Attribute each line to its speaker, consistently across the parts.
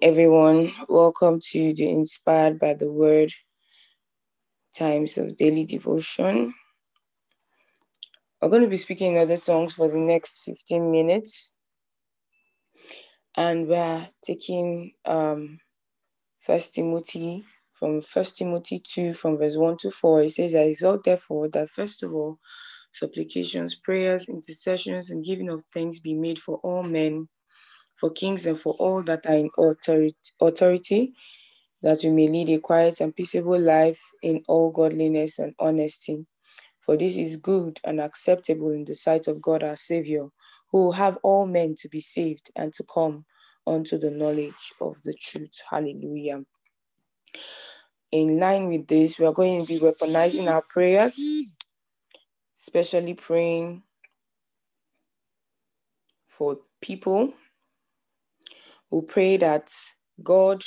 Speaker 1: everyone. Welcome to the Inspired by the Word times of daily devotion. We're going to be speaking in other tongues for the next 15 minutes. And we're taking um First Timothy from First Timothy 2 from verse 1 to 4. It says, I exhort therefore that first of all, supplications, prayers, intercessions, and giving of thanks be made for all men for kings and for all that are in authority, that we may lead a quiet and peaceable life in all godliness and honesty. For this is good and acceptable in the sight of God our Savior, who will have all men to be saved and to come unto the knowledge of the truth. Hallelujah. In line with this, we are going to be weaponizing our prayers, especially praying for people we pray that God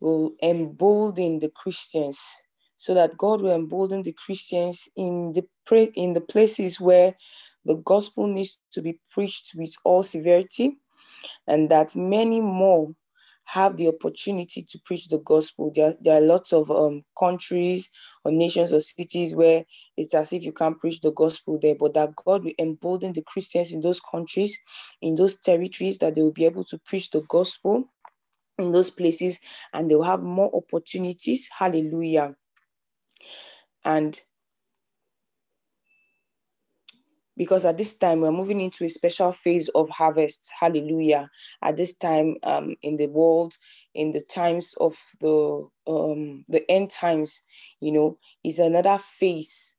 Speaker 1: will embolden the Christians so that God will embolden the Christians in the in the places where the gospel needs to be preached with all severity and that many more have the opportunity to preach the gospel. There, there are lots of um, countries or nations or cities where it's as if you can't preach the gospel there, but that God will embolden the Christians in those countries, in those territories, that they will be able to preach the gospel in those places and they'll have more opportunities. Hallelujah. And because at this time we're moving into a special phase of harvest. Hallelujah. At this time um, in the world in the times of the um, the end times you know is another phase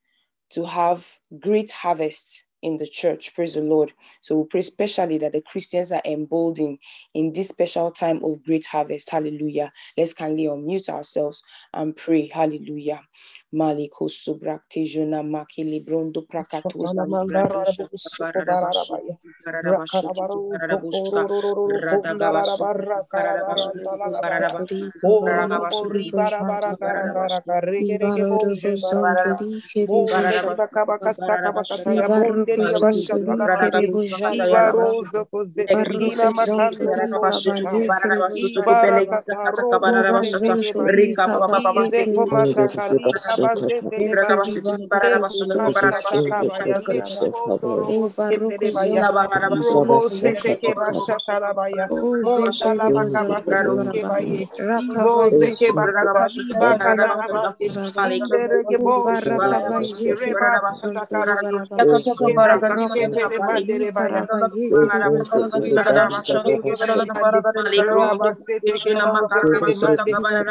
Speaker 1: to have great harvest in the church. Praise the Lord. So we pray specially that the Christians are emboldened in this special time of great harvest. Hallelujah. Let's kindly unmute ourselves and pray. Hallelujah. Maliko subrakte jona makili brondo prakatosa
Speaker 2: Mondelia Bashata Labaye, Ibarozo Cozetelina Macando Boshata, Ibarakata Robo Zetelemaye, Ize Comata Carina Bazete Lebaye, Mashata Kabaya, Zemondo Robo Sketelebaya, Robo Zeteke Bashata la Macabasetos Kebaye, Ibo Zeke Bakata Liba Kadarabande, Indere Gebo Shataya, Reba Satakabaye, Remonde le bazende le gebo shakalabaya. Monda salamaya. Monda sete le. Sete le gebara le gebo komata kalabaya. Rabade robo kaya manda sabana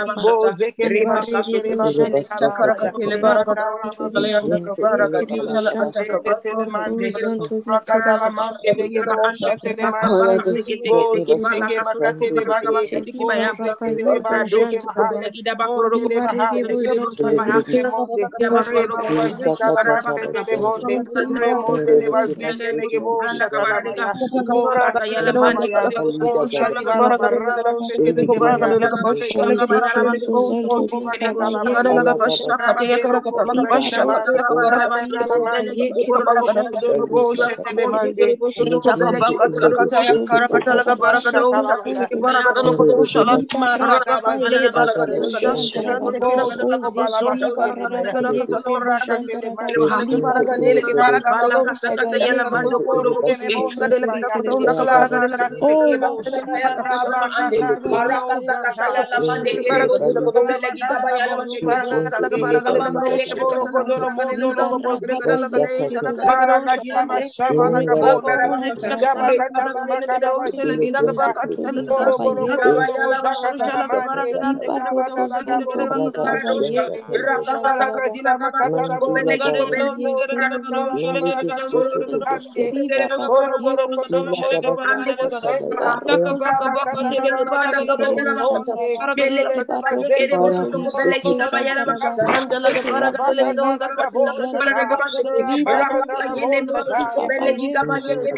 Speaker 2: mahande. Robo robo shete le mande. Inderege bozo kote kata shakalabaya. Robo zeke makata bazede bashete. Robo robo balabashande. Robo shete le mande. Ele baragado shetele mando kosele bosele maya.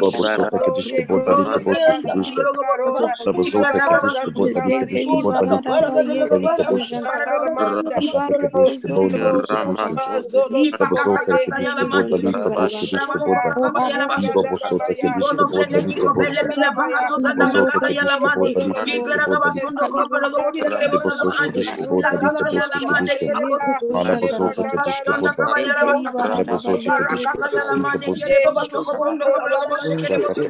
Speaker 3: Baba кадишки бодарите бошки кадишки чтобы золото кадишки бодарите кадишки бодарите кадишки бошки чтобы кадишки бодарите бошки чтобы золото кадишки бодарите бошки кадишки бодарите чтобы золото кадишки бодарите бошки чтобы золото кадишки бодарите бошки чтобы золото кадишки бодарите бошки кадишки мама золото кадишки бодарите чтобы золото кадишки бодарите бошки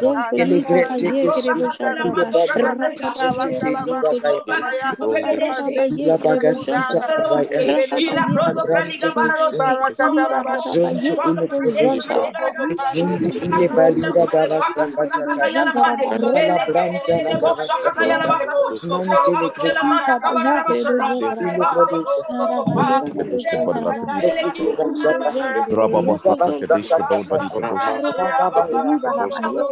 Speaker 3: zonto
Speaker 4: lika ye
Speaker 3: the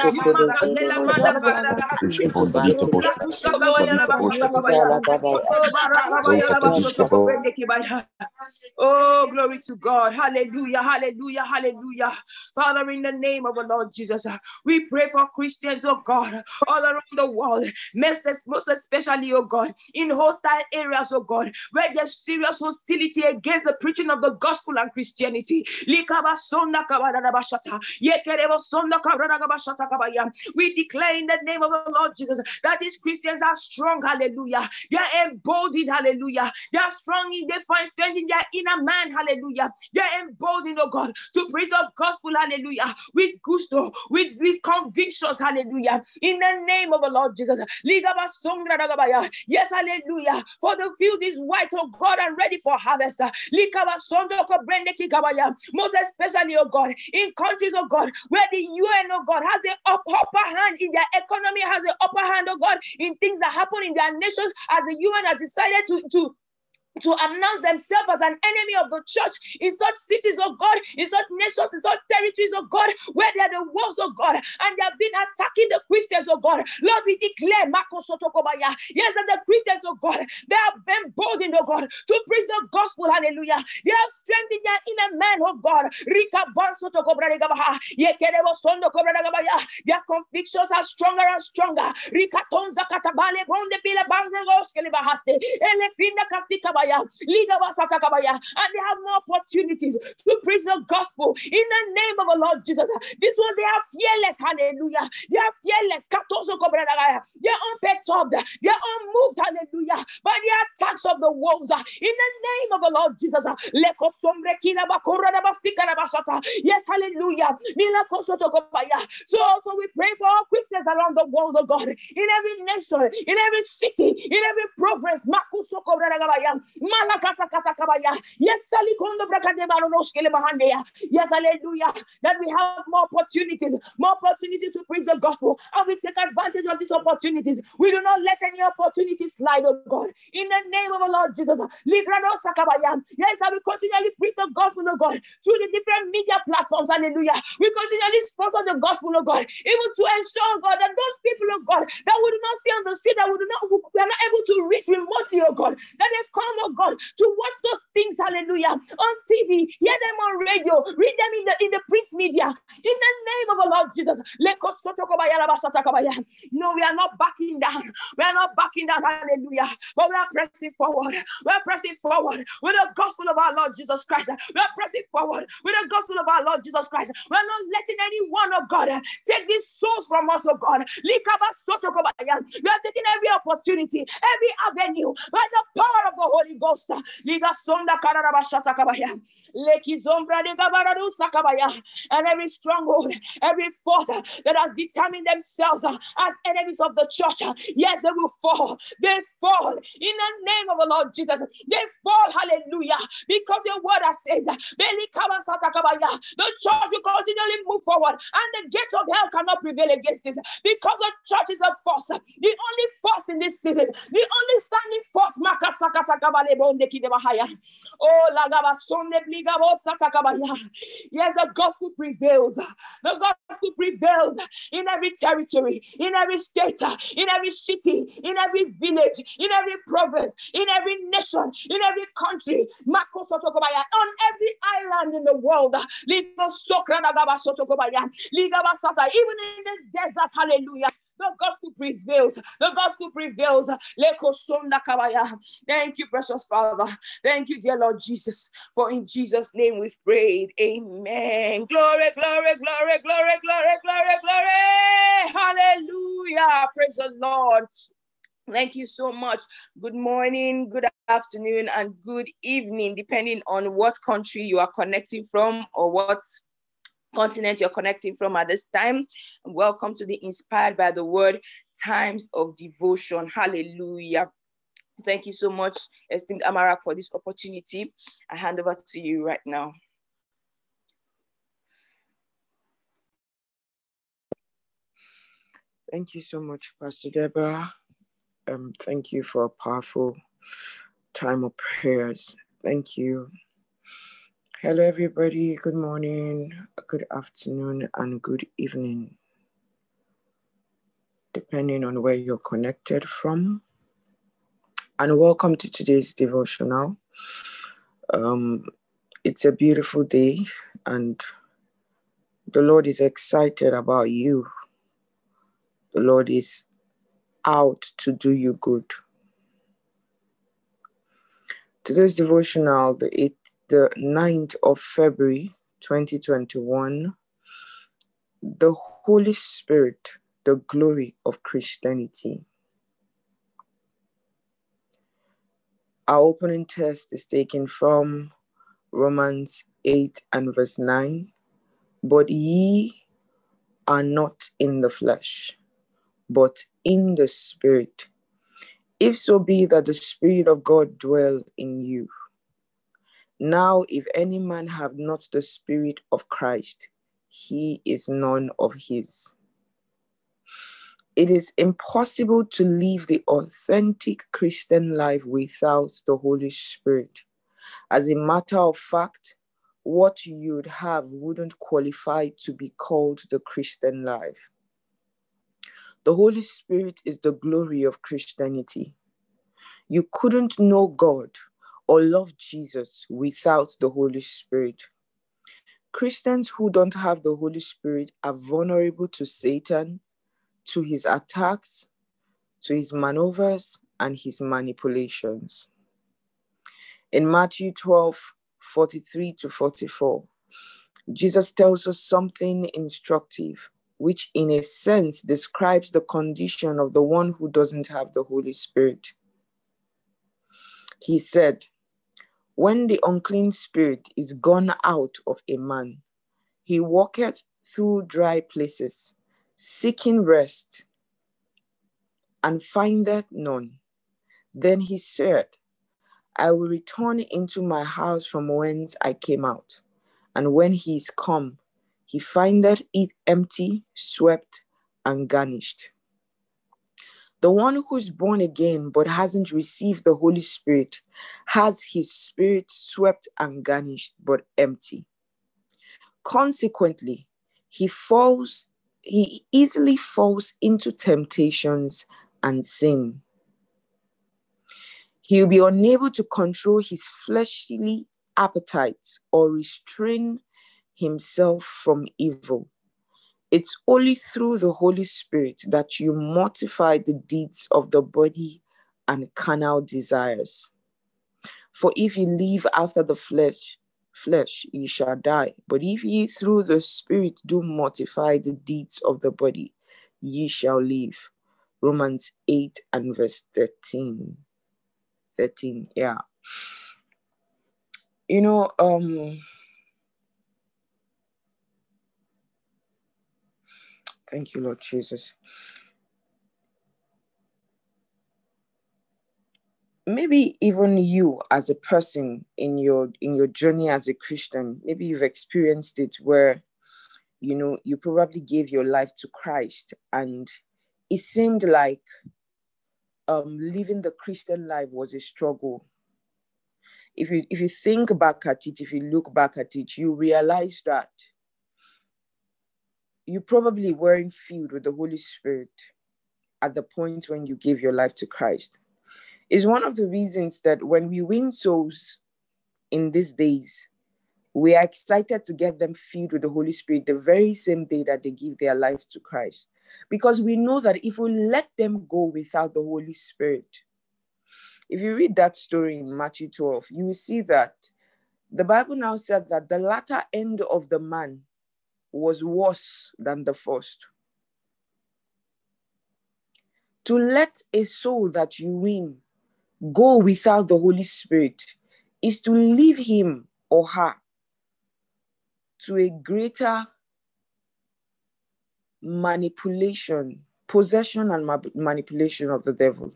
Speaker 3: Oh,
Speaker 5: glory to God. Hallelujah. Hallelujah. Hallelujah. Father, in the name of the Lord Jesus, we pray for Christians, oh God, all around the world, most especially, oh God, in hostile areas, oh God, where there's serious hostility against the preaching of the gospel and Christianity. We declare in the name of the Lord Jesus that these Christians are strong. Hallelujah. They are emboldened. Hallelujah. They are strong. In, they find strength in their inner man. Hallelujah. They are emboldened, oh God, to preach the gospel. Hallelujah. With gusto, with, with convictions. Hallelujah. In the name of the Lord Jesus. Yes, hallelujah. For the field is white, oh God, and ready for harvest. Most especially, oh God, in countries, oh God, where the UN, oh God, has the up, upper hand in their economy, has the upper hand, oh God, in things that happen in their nations as the UN has decided to, to, to announce themselves as an enemy of the church in such cities, oh God, in such nations, in such territories, oh God, where they're the wolves, oh God, and they have been attacking the Christians, oh God. Lord, we declare, Marcos Sotokobaya, yes, that the Christians, oh God, they have been in oh God, to preach the gospel, hallelujah. They have strengthened their inner man, oh God. Rika Their convictions are stronger and stronger. Rika Tonza Katabale, Bonde Bila Bangra Goskelebahaste, Elekina Kastikaba and they have more opportunities to preach the gospel in the name of the Lord Jesus. This one, they are fearless. Hallelujah. They are fearless. They are unperturbed. They are unmoved. Hallelujah. By the attacks of the wolves in the name of the Lord Jesus. Yes, hallelujah. So also we pray for all Christians around the world, of God, in every nation, in every city, in every province. Yes, Yes, hallelujah. That we have more opportunities, more opportunities to preach the gospel, and we take advantage of these opportunities. We do not let any opportunity slide, oh God. In the name of the Lord Jesus. Yes, I will continually preach the gospel, oh God, through the different media platforms. Hallelujah. We continually sponsor the gospel, oh God, even to ensure, God, that those people, oh God, that we do not see on the street, that we do not, we are not able to reach remotely, oh God, that they come, oh God, to watch those things, hallelujah, on TV, hear them on radio, read them in the in the print media. In the name of the Lord Jesus. No, we are not backing down. We are not backing down, hallelujah. But we are pressing forward. We are pressing forward with the gospel of our Lord Jesus Christ. We are pressing forward with the gospel of our Lord Jesus Christ. We are not letting anyone of God take these souls from us, oh God. We are taking every opportunity, every avenue by the power of the Holy Ghost. And every stronghold, every force that has determined themselves as enemies of the church, yes, they will fall. They fall in the name of the Lord Jesus. They fall, hallelujah, because your word has said, the church will continually move forward, and the gates of hell cannot prevail against this because the church is a force, the only force in this season, the only standing force. Oh, Yes, the gospel prevails. The gospel prevails in every territory, in every state, in every city, in every village, in every province, in every nation, in every country. On every island in the world. Even in the desert, hallelujah. The gospel prevails. The gospel prevails. Thank you, precious Father. Thank you, dear Lord Jesus. For in Jesus' name we've prayed. Amen. Glory, glory, glory, glory, glory, glory, glory. Hallelujah. Praise the Lord. Thank you so much. Good morning, good afternoon, and good evening, depending on what country you are connecting from or what continent you're connecting from at this time. Welcome to the Inspired by the Word Times of Devotion. Hallelujah. Thank you so much, esteemed Amarak, for this opportunity. I hand over to you right now.
Speaker 6: Thank you so much, Pastor Deborah. Um, thank you for a powerful time of prayers. Thank you Hello, everybody. Good morning, good afternoon, and good evening, depending on where you're connected from. And welcome to today's devotional. Um, it's a beautiful day, and the Lord is excited about you. The Lord is out to do you good. Today's devotional, the 8th the 9th of February 2021, the Holy Spirit, the glory of Christianity. Our opening text is taken from Romans 8 and verse 9. But ye are not in the flesh, but in the Spirit. If so be that the Spirit of God dwell in you. Now, if any man have not the Spirit of Christ, he is none of his. It is impossible to live the authentic Christian life without the Holy Spirit. As a matter of fact, what you'd have wouldn't qualify to be called the Christian life. The Holy Spirit is the glory of Christianity. You couldn't know God or love Jesus without the Holy Spirit. Christians who don't have the Holy Spirit are vulnerable to Satan, to his attacks, to his maneuvers, and his manipulations. In Matthew 12 43 to 44, Jesus tells us something instructive, which in a sense describes the condition of the one who doesn't have the Holy Spirit. He said, When the unclean spirit is gone out of a man, he walketh through dry places, seeking rest, and findeth none. Then he said, I will return into my house from whence I came out. And when he is come, he findeth it empty, swept, and garnished. The one who's born again but hasn't received the Holy Spirit has his spirit swept and garnished but empty. Consequently, he falls, he easily falls into temptations and sin. He'll be unable to control his fleshly appetites or restrain himself from evil. It's only through the Holy Spirit that you mortify the deeds of the body and carnal desires. For if you live after the flesh, flesh, ye shall die. But if ye through the Spirit do mortify the deeds of the body, ye shall live. Romans 8 and verse 13. 13, yeah. You know, um, thank you, Lord Jesus. maybe even you as a person in your in your journey as a christian maybe you've experienced it where you know you probably gave your life to christ and it seemed like um living the christian life was a struggle if you if you think back at it if you look back at it you realize that you probably weren't filled with the holy spirit at the point when you gave your life to christ is one of the reasons that when we win souls in these days, we are excited to get them filled with the Holy Spirit the very same day that they give their life to Christ. Because we know that if we let them go without the Holy Spirit, if you read that story in Matthew 12, you will see that the Bible now said that the latter end of the man was worse than the first. To let a soul that you win go without the Holy Spirit is to leave him or her to a greater manipulation, possession and ma- manipulation of the devil.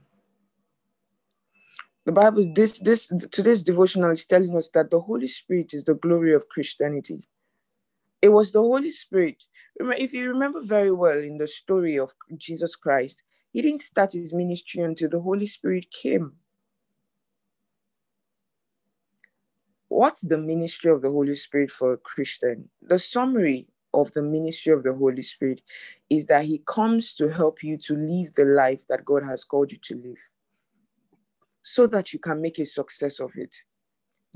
Speaker 6: The Bible, this this today's devotional is telling us that the Holy Spirit is the glory of Christianity. It was the Holy Spirit. If you remember very well in the story of Jesus Christ, he didn't start his ministry until the Holy Spirit came. What's the ministry of the Holy Spirit for a Christian? The summary of the ministry of the Holy Spirit is that He comes to help you to live the life that God has called you to live so that you can make a success of it.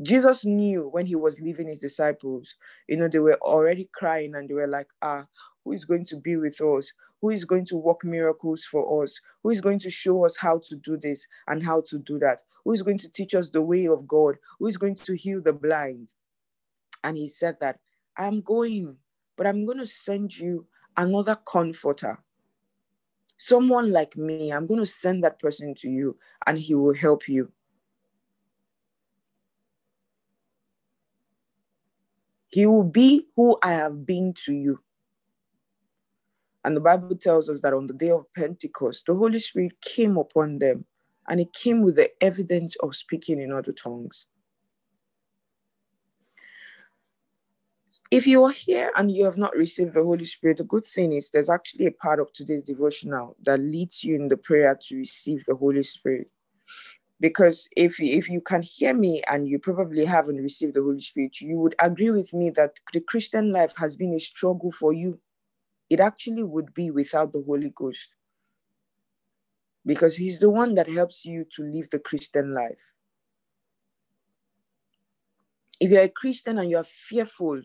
Speaker 6: Jesus knew when he was leaving his disciples, you know, they were already crying and they were like, ah, who is going to be with us? Who is going to work miracles for us? Who is going to show us how to do this and how to do that? Who is going to teach us the way of God? Who is going to heal the blind? And he said that, I'm going, but I'm going to send you another comforter. Someone like me, I'm going to send that person to you and he will help you. He will be who I have been to you. And the Bible tells us that on the day of Pentecost, the Holy Spirit came upon them and it came with the evidence of speaking in other tongues. If you are here and you have not received the Holy Spirit, the good thing is there's actually a part of today's devotional that leads you in the prayer to receive the Holy Spirit. Because if, if you can hear me and you probably haven't received the Holy Spirit, you would agree with me that the Christian life has been a struggle for you it actually would be without the Holy Ghost. Because He's the one that helps you to live the Christian life. If you're a Christian and you're fearful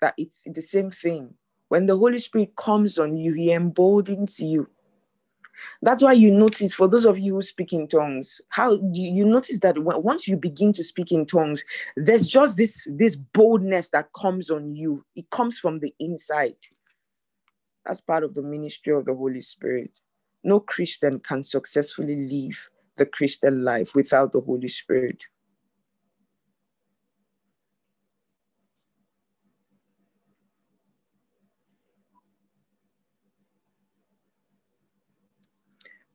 Speaker 6: that it's the same thing, when the Holy Spirit comes on you, He emboldens you That's why you notice, for those of you who speak in tongues, how you, you notice that once you begin to speak in tongues, there's just this this boldness that comes on you. It comes from the inside. That's part of the ministry of the Holy Spirit. No Christian can successfully live the Christian life without the Holy Spirit.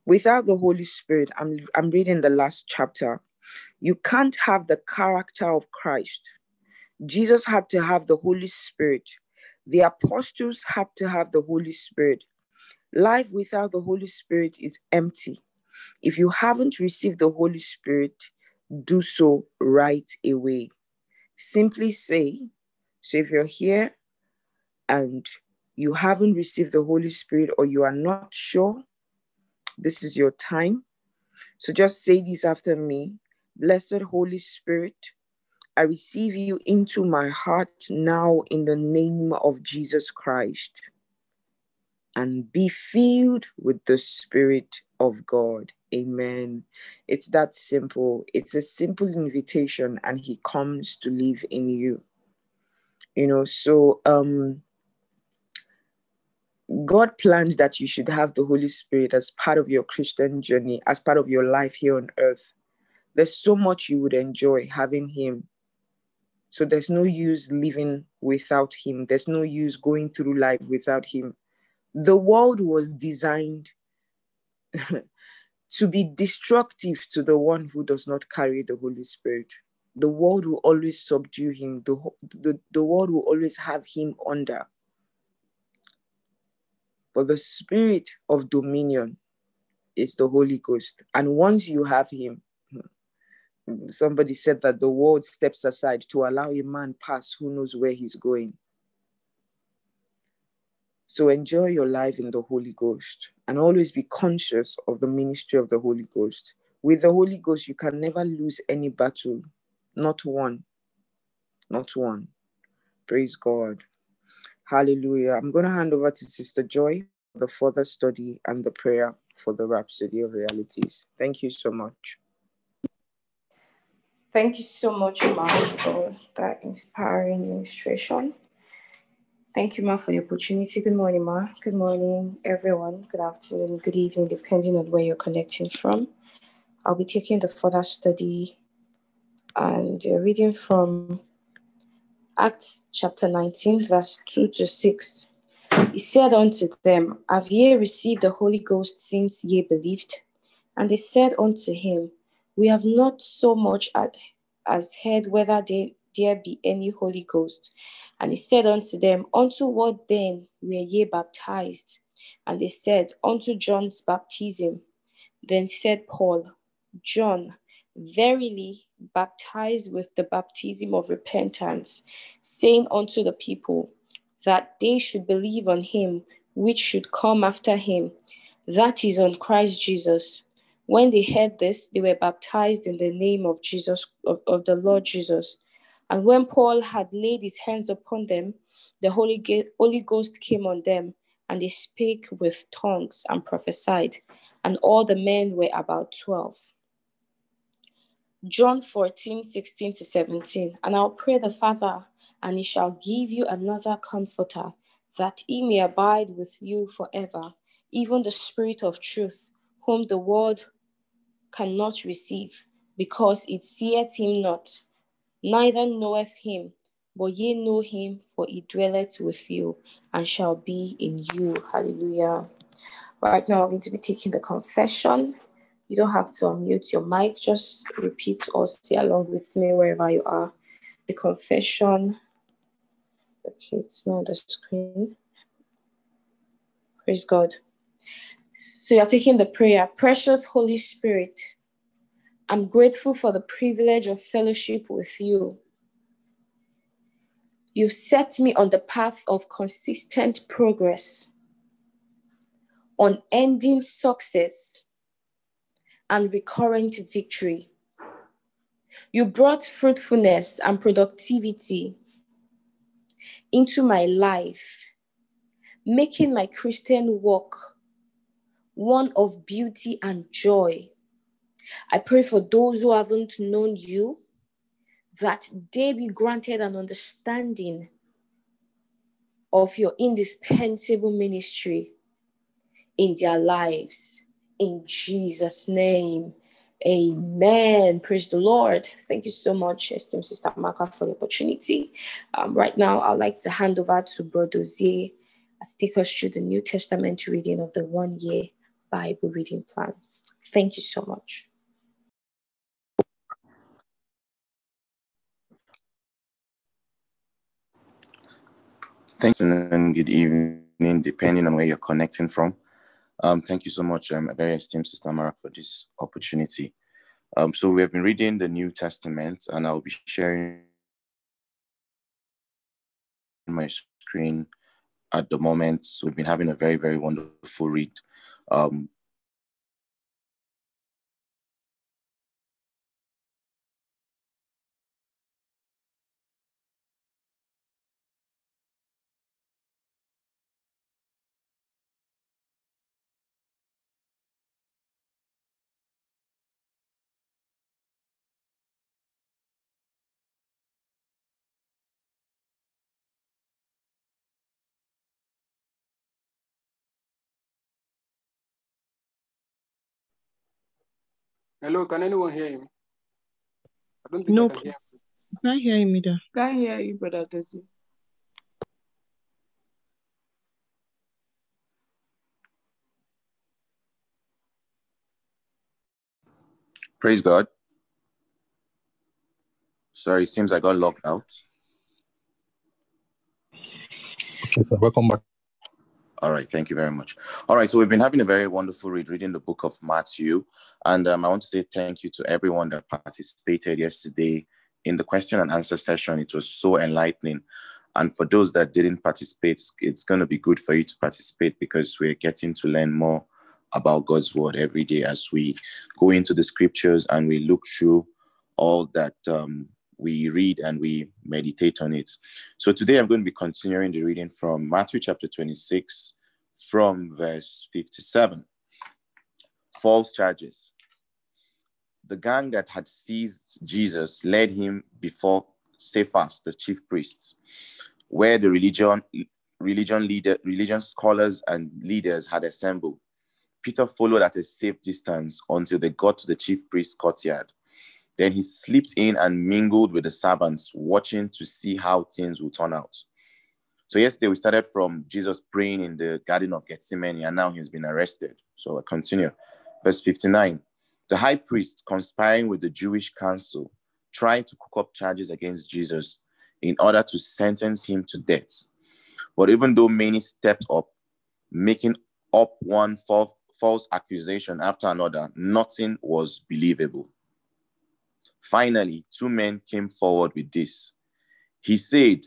Speaker 6: Without the Holy Spirit, I'm, I'm reading the last chapter. You can't have the character of Christ. Jesus had to have the Holy Spirit. The apostles had to have the Holy Spirit. Life without the Holy Spirit is empty. If you haven't received the Holy Spirit, do so right away. Simply say, so if you're here and you haven't received the Holy Spirit or you are not sure, this is your time. So just say this after me Blessed Holy Spirit, I receive you into my heart now in the name of Jesus Christ. And be filled with the Spirit of God. Amen. It's that simple. It's a simple invitation, and He comes to live in you. You know, so um God planned that you should have the Holy Spirit as part of your Christian journey, as part of your life here on earth. There's so much you would enjoy having Him. So there's no use living without Him, there's no use going through life without Him. The world was designed to be destructive to the one who does not carry the Holy Spirit. The world will always subdue him, the, the, the world will always have him under but the spirit of dominion is the Holy Ghost. And once you have him, hmm, somebody said that the world steps aside to allow a man pass who knows where he's going. So enjoy your life in the Holy Ghost and always be conscious of the ministry of the Holy Ghost. With the Holy Ghost, you can never lose any battle, not one. Not one. Praise God. Hallelujah. I'm going to hand over to Sister Joy for the further study and the prayer for the Rhapsody of Realities. Thank you so much.
Speaker 2: Thank you so much, Ma, for that inspiring illustration. Thank you, Ma, for the opportunity. Good morning, Ma. Good morning, everyone. Good afternoon, good evening, depending on where you're connecting from. I'll be taking the further study and reading from Acts chapter 19, verse 2 to 6. He said unto them, Have ye received the Holy Ghost since ye believed? And they said unto him, We have not so much as heard whether there, be any Holy Ghost. And he said unto them, Unto what then were ye baptized? And they said, Unto John's baptism. Then said Paul, John, verily baptized with the baptism of repentance, saying unto the people that they should believe on him which should come after him, that is on Christ Jesus. When they heard this, they were baptized in the name of Jesus, of, of the Lord Jesus. And when Paul had laid his hands upon them, the Holy, Holy Ghost came on them, and they spake with tongues and prophesied. And all the men were about 12. John 14, 16 to 17. And I'll pray the Father, and he shall give you another comforter, that he may abide with you forever, even the Spirit of truth, whom the world cannot receive, because it seeth him not, neither knoweth him, but ye know him, for he dwelleth with you and shall be in you. Hallelujah. Right now, I'm going to be taking the confession. You don't have to unmute your mic, just repeat or say along with me wherever you are. The confession. Okay, it's not the screen. Praise God. So you're taking the prayer. Precious Holy Spirit, I'm grateful for the privilege of fellowship with you. You've set me on the path of consistent progress, unending success, and recurrent victory. You brought fruitfulness and productivity into my life, making my Christian walk one of beauty and joy. I pray for those who haven't known you that they be granted an understanding of your indispensable ministry in their lives. In Jesus' name, amen. Praise the Lord. Thank you so much, esteemed Sister Maka, for the opportunity. Um, right now, I'd like to hand over to Brother Zie as take us through the New Testament reading of the one year Bible reading plan. Thank you so much.
Speaker 7: Thanks and good evening, depending on where you're connecting from. Um, thank you so much, um, very esteemed Sister Mara, for this opportunity. Um, so we have been reading the New Testament, and I'll be sharing my screen at the moment. So we've been having a very, very wonderful read. Um,
Speaker 8: Hello, can anyone hear him? I don't think
Speaker 9: Nope.
Speaker 8: I can hear him.
Speaker 9: Can't hear him either.
Speaker 5: Can't hear you, Brother Tosi.
Speaker 7: praise God. Sorry, it seems I got locked out.
Speaker 10: Okay, sir. Welcome back.
Speaker 7: All right, thank you very much. All right, so we've been having a very wonderful read, reading the book of Matthew. And um, I want to say thank you to everyone that participated yesterday in the question and answer session. It was so enlightening. And for those that didn't participate, it's going to be good for you to participate because we're getting to learn more about God's word every day as we go into the scriptures and we look through all that um, we read and we meditate on it. So today I'm going to be continuing the reading from Matthew chapter 26 from verse 57. False charges. The gang that had seized Jesus led him before Cephas, the chief priests, where the religion religion leader religion scholars and leaders had assembled. Peter followed at a safe distance until they got to the chief priest's courtyard. Then he slipped in and mingled with the servants, watching to see how things would turn out. So, yesterday we started from Jesus praying in the Garden of Gethsemane, and now he's been arrested. So, I continue. Verse 59 The high priest, conspiring with the Jewish council, tried to cook up charges against Jesus in order to sentence him to death. But even though many stepped up, making up one false accusation after another, nothing was believable. Finally, two men came forward with this. He said,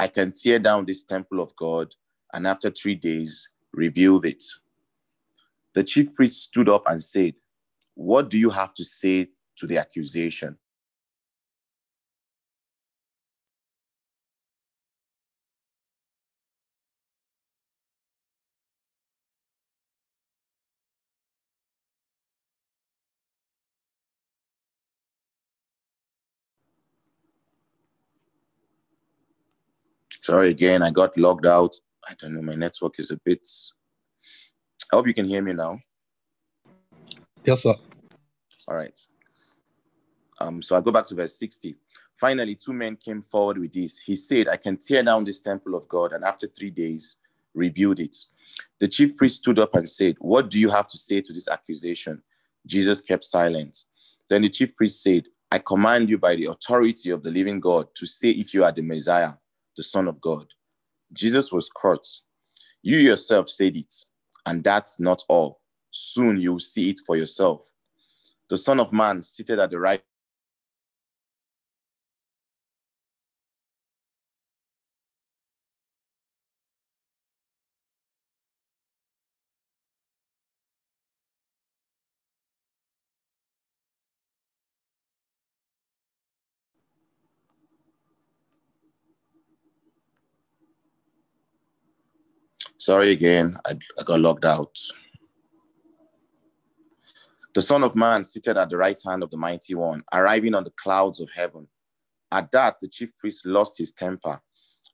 Speaker 7: I can tear down this temple of God and after three days rebuild it. The chief priest stood up and said, What do you have to say to the accusation? Sorry again, I got logged out. I don't know, my network is a bit. I hope you can hear me now.
Speaker 10: Yes, sir.
Speaker 7: All right. Um, so I go back to verse 60. Finally, two men came forward with this. He said, I can tear down this temple of God and after three days rebuild it. The chief priest stood up and said, What do you have to say to this accusation? Jesus kept silent. Then the chief priest said, I command you by the authority of the living God to say if you are the Messiah, the Son of God. Jesus was caught. You yourself said it, and that's not all. Soon you'll see it for yourself. The Son of Man seated at the right Sorry again, I, I got logged out. The Son of Man seated at the right hand of the Mighty One, arriving on the clouds of heaven. At that, the chief priest lost his temper,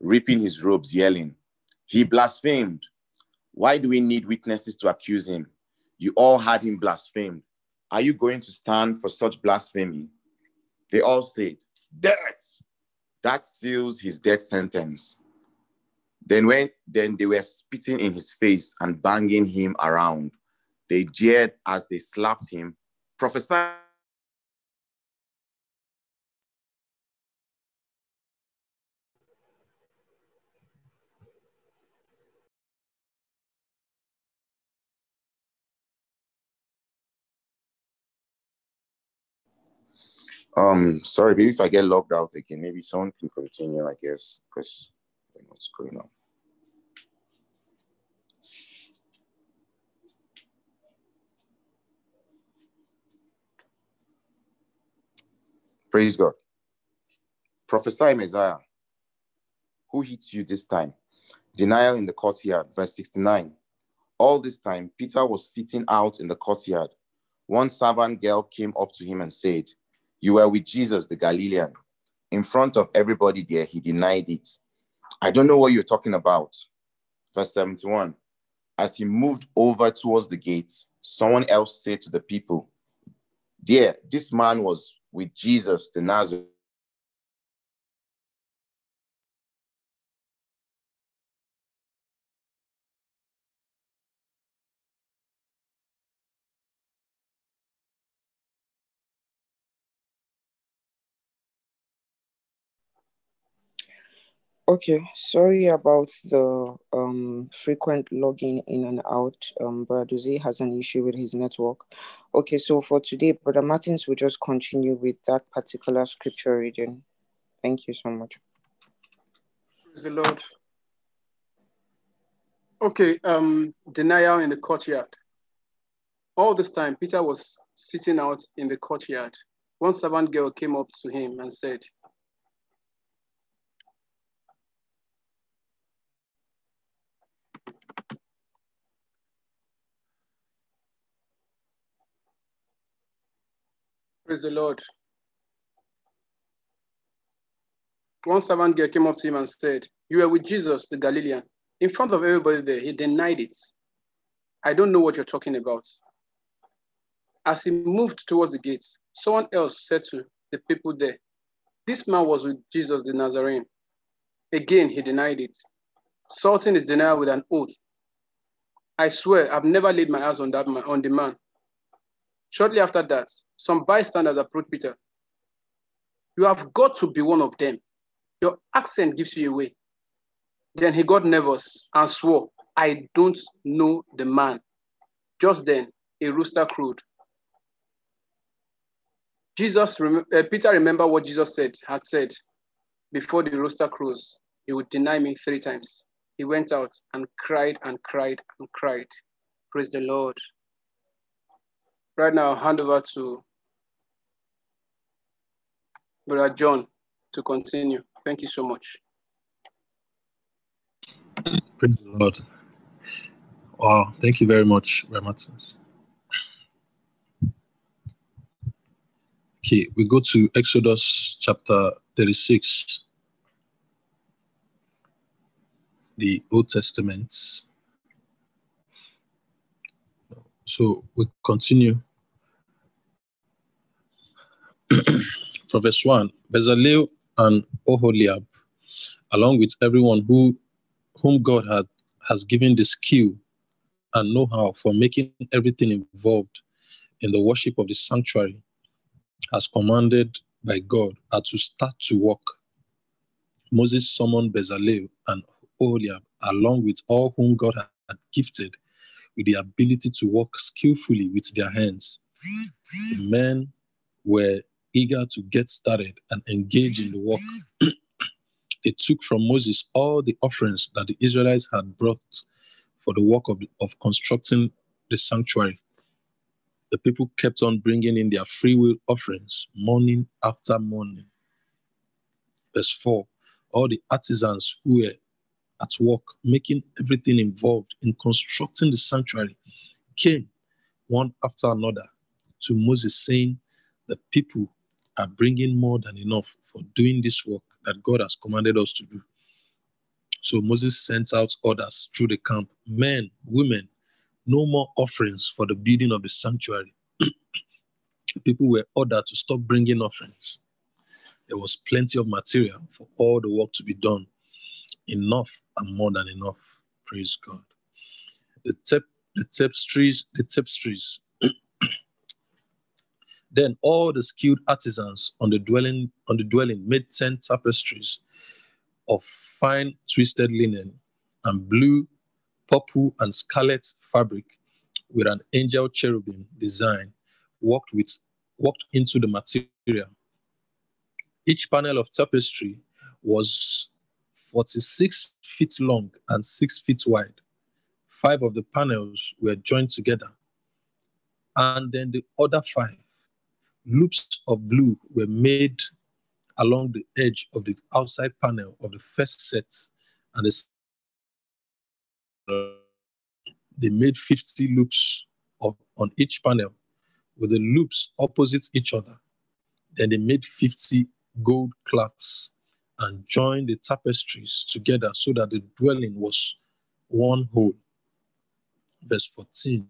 Speaker 7: ripping his robes, yelling, He blasphemed. Why do we need witnesses to accuse him? You all had him blasphemed. Are you going to stand for such blasphemy? They all said, Death! That seals his death sentence. Then when then they were spitting in his face and banging him around. They jeered as they slapped him, prophesying Um, sorry, maybe if I get logged out again, maybe someone can continue, I guess, because I don't know what's going on. Praise God. Prophesy, Messiah. Who hits you this time? Denial in the courtyard, verse 69. All this time, Peter was sitting out in the courtyard. One servant girl came up to him and said, You were with Jesus, the Galilean. In front of everybody there, he denied it. I don't know what you're talking about. Verse 71. As he moved over towards the gates, someone else said to the people, Dear, this man was with Jesus, the Nazareth.
Speaker 6: Okay, sorry about the um frequent logging in and out. Um, Brother has an issue with his network. Okay, so for today, Brother Martins will just continue with that particular scripture reading. Thank you so much.
Speaker 8: Praise the Lord. Okay, um, denial in the courtyard. All this time, Peter was sitting out in the courtyard. One servant girl came up to him and said, Praise the Lord. One servant girl came up to him and said, You were with Jesus, the Galilean. In front of everybody there, he denied it. I don't know what you're talking about. As he moved towards the gates, someone else said to the people there, This man was with Jesus the Nazarene. Again, he denied it, salting his denial with an oath. I swear, I've never laid my eyes on that man, on the man. Shortly after that, some bystanders approached Peter. You have got to be one of them. Your accent gives you away. Then he got nervous and swore, I don't know the man. Just then, a rooster crowed. Jesus, uh, Peter remembered what Jesus said, had said, before the rooster crows, he would deny me three times. He went out and cried and cried and cried. Praise the Lord. Right now, I'll hand over to Brother John to continue. Thank you so much.
Speaker 10: Praise the Lord. Wow, thank you very much, Ramatins. Okay, we go to Exodus chapter 36, the Old Testament. So we continue. From verse 1 Bezalel and Oholiab, along with everyone who whom God had has given the skill and know-how for making everything involved in the worship of the sanctuary as commanded by God are to start to work. Moses summoned Bezalel and Oholiab along with all whom God had gifted with the ability to work skillfully with their hands. The men were eager to get started and engage in the work. they took from Moses all the offerings that the Israelites had brought for the work of, of constructing the sanctuary. The people kept on bringing in their free will offerings morning after morning. Verse 4 All the artisans who were at work, making everything involved in constructing the sanctuary, came one after another to Moses, saying, The people are bringing more than enough for doing this work that God has commanded us to do. So Moses sent out orders through the camp men, women, no more offerings for the building of the sanctuary. People were ordered to stop bringing offerings. There was plenty of material for all the work to be done, enough and more than enough. Praise God. The, tep- the tapestries, the tapestries. Then all the skilled artisans on the dwelling on the dwelling made ten tapestries of fine twisted linen and blue, purple, and scarlet fabric with an angel cherubim design worked with worked into the material. Each panel of tapestry was 46 feet long and 6 feet wide. Five of the panels were joined together, and then the other five loops of blue were made along the edge of the outside panel of the first set, and the, they made 50 loops of, on each panel with the loops opposite each other. Then they made 50 gold clasps and joined the tapestries together so that the dwelling was one whole. Verse 14.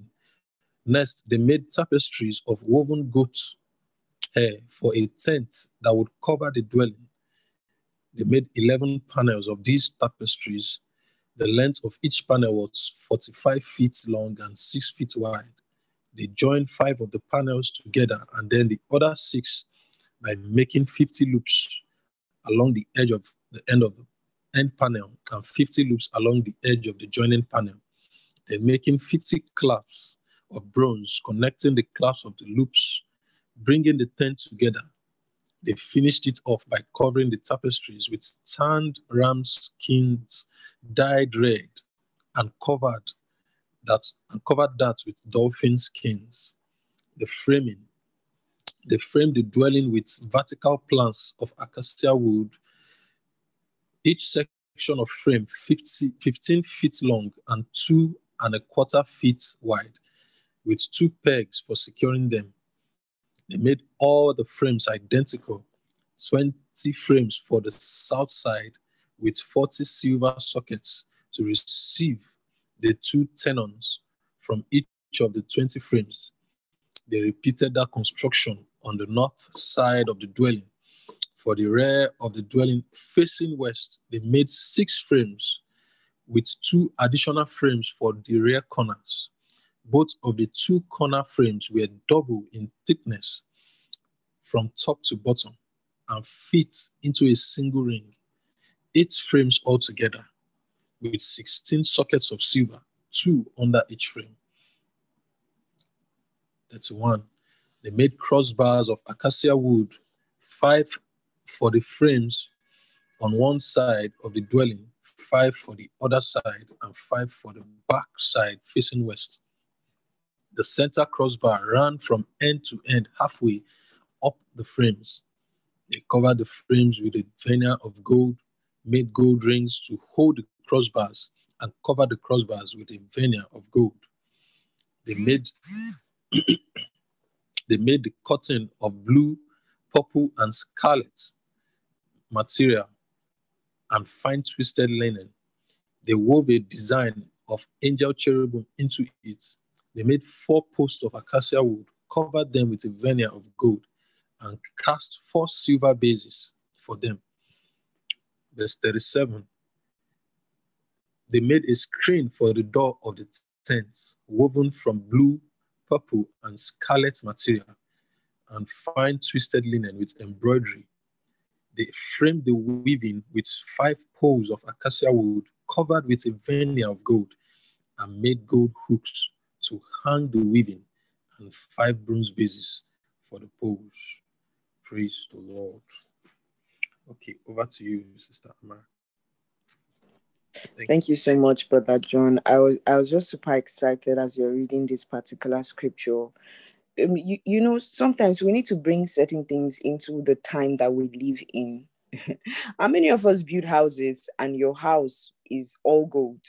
Speaker 10: Next, they made tapestries of woven goat hair for a tent that would cover the dwelling. They made 11 panels of these tapestries. The length of each panel was 45 feet long and 6 feet wide. They joined five of the panels together and then the other six by making 50 loops along the edge of the end of the end panel and 50 loops along the edge of the joining panel. Then making 50 clasps of bronze connecting the clasps of the loops, bringing the tent together. They finished it off by covering the tapestries with tanned ram skins dyed red and covered that and covered that with dolphin skins. The framing they framed the dwelling with vertical planks of acacia wood, each section of frame 50, 15 feet long and two and a quarter feet wide, with two pegs for securing them. They made all the frames identical 20 frames for the south side with 40 silver sockets to receive the two tenons from each of the 20 frames. They repeated that construction on the north side of the dwelling. For the rear of the dwelling facing west, they made six frames with two additional frames for the rear corners. Both of the two corner frames were double in thickness from top to bottom and fit into a single ring. Eight frames altogether with 16 sockets of silver, two under each frame. 31. They made crossbars of acacia wood, five for the frames on one side of the dwelling, five for the other side, and five for the back side facing west. The center crossbar ran from end to end halfway up the frames. They covered the frames with a veneer of gold, made gold rings to hold the crossbars, and covered the crossbars with a veneer of gold. They made they made the cotton of blue, purple, and scarlet material and fine twisted linen. They wove a design of angel cherubim into it. They made four posts of acacia wood, covered them with a veneer of gold, and cast four silver bases for them. Verse 37. They made a screen for the door of the tent, woven from blue, purple, and scarlet material, and fine twisted linen with embroidery. They framed the weaving with five poles of acacia wood covered with a veneer of gold and made gold hooks to hang the weaving and five bronze bases for the poles. Praise the Lord. Okay, over to you, Sister Amara.
Speaker 6: Thank, Thank you so much, Brother John. I was I was just super excited as you're reading this particular scripture. Um, you, you know, sometimes we need to bring certain things into the time that we live in. How many of us build houses and your house is all gold?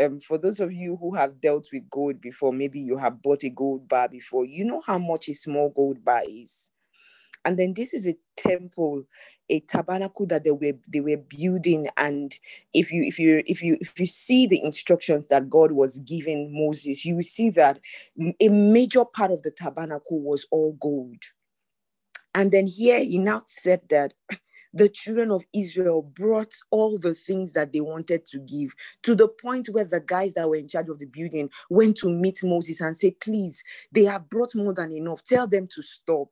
Speaker 6: Um, for those of you who have dealt with gold before, maybe you have bought a gold bar before, you know how much a small gold bar is. And then this is a temple, a tabernacle that they were they were building. And if you if you if you if you see the instructions that God was giving Moses, you will see that a major part of the tabernacle was all gold. And then here he now said that the children of Israel brought all the things that they wanted to give to the point where the guys that were in charge of the building went to meet Moses and say, Please, they have brought more than enough. Tell them to stop.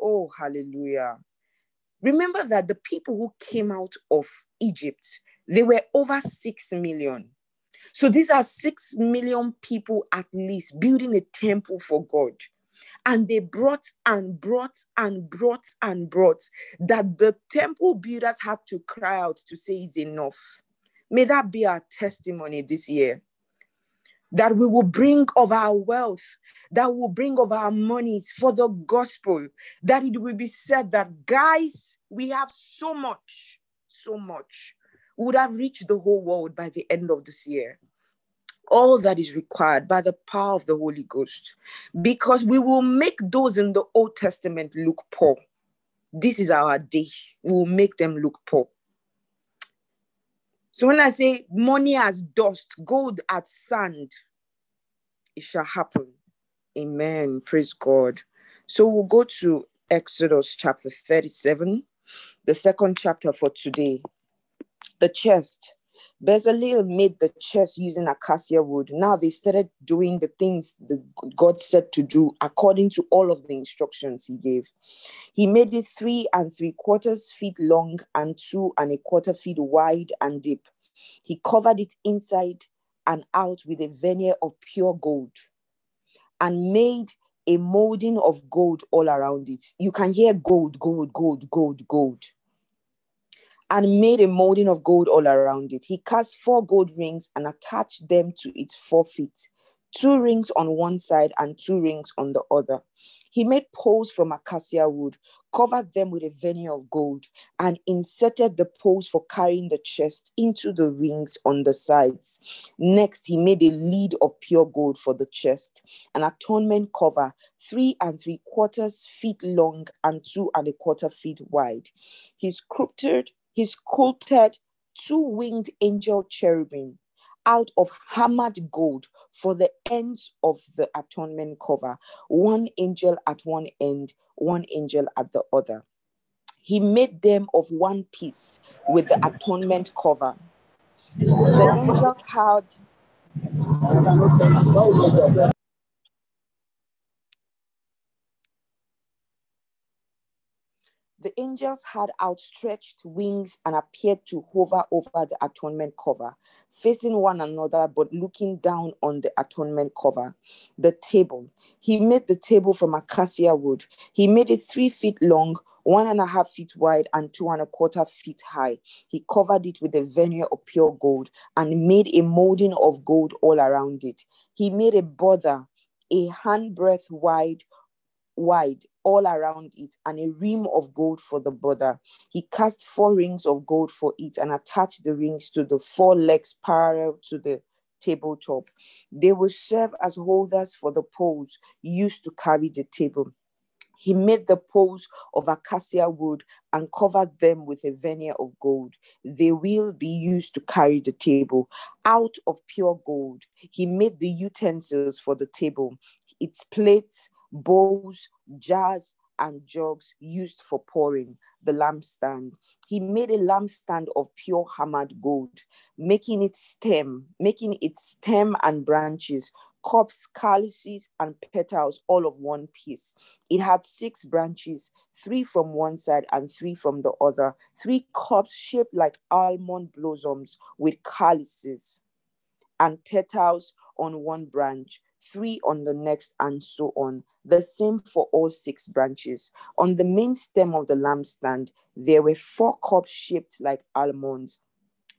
Speaker 6: Oh, hallelujah. Remember that the people who came out of Egypt, they were over 6 million. So these are 6 million people at least building a temple for God. And they brought and brought and brought and brought that the temple builders had to cry out to say is enough. May that be our testimony this year. That we will bring of our wealth, that we will bring of our monies for the gospel, that it will be said that, guys, we have so much, so much. We would have reached the whole world by the end of this year all that is required by the power of the Holy Ghost, because we will make those in the Old Testament look poor. This is our day. We will make them look poor. So when I say money as dust, gold as sand, it shall happen. Amen. Praise God. So we'll go to Exodus chapter 37, the second chapter for today. The chest Bezalel made the chest using acacia wood. Now they started doing the things that God said to do according to all of the instructions he gave. He made it three and three quarters feet long and two and a quarter feet wide and deep. He covered it inside and out with a veneer of pure gold and made a molding of gold all around it. You can hear gold, gold, gold, gold, gold and made a molding of gold all around it. He cast four gold rings and attached them to its four feet, two rings on one side and two rings on the other. He made poles from acacia wood, covered them with a veneer of gold, and inserted the poles for carrying the chest into the rings on the sides. Next, he made a lid of pure gold for the chest, an atonement cover, three and three quarters feet long and two and a quarter feet wide. He sculpted he sculpted two winged angel cherubim out of hammered gold for the ends of the atonement cover, one angel at one end, one angel at the other. He made them of one piece with the atonement cover. The angels had The angels had outstretched wings and appeared to hover over the atonement cover, facing one another but looking down on the atonement cover. The table. He made the table from acacia wood. He made it three feet long, one and a half feet wide, and two and a quarter feet high. He covered it with a veneer of pure gold and made a molding of gold all around it. He made a border a handbreadth wide wide all around it and a rim of gold for the border. He cast four rings of gold for it and attached the rings to the four legs parallel to the tabletop. They will serve as holders for the poles used to carry the table. He made the poles of acacia wood and covered them with a veneer of gold. They will be used to carry the table. Out of pure gold, he made the utensils for the table, its plates, bowls, jars, and jugs used for pouring, the lampstand. He made a lampstand of pure hammered gold, making its stem, making its stem and branches, cups, calices, and petals all of one piece. It had six branches, three from one side and three from the other, three cups shaped like almond blossoms with calices and petals on one branch three on the next, and so on. The same for all six branches. On the main stem of the lampstand, there were four cups shaped like almonds,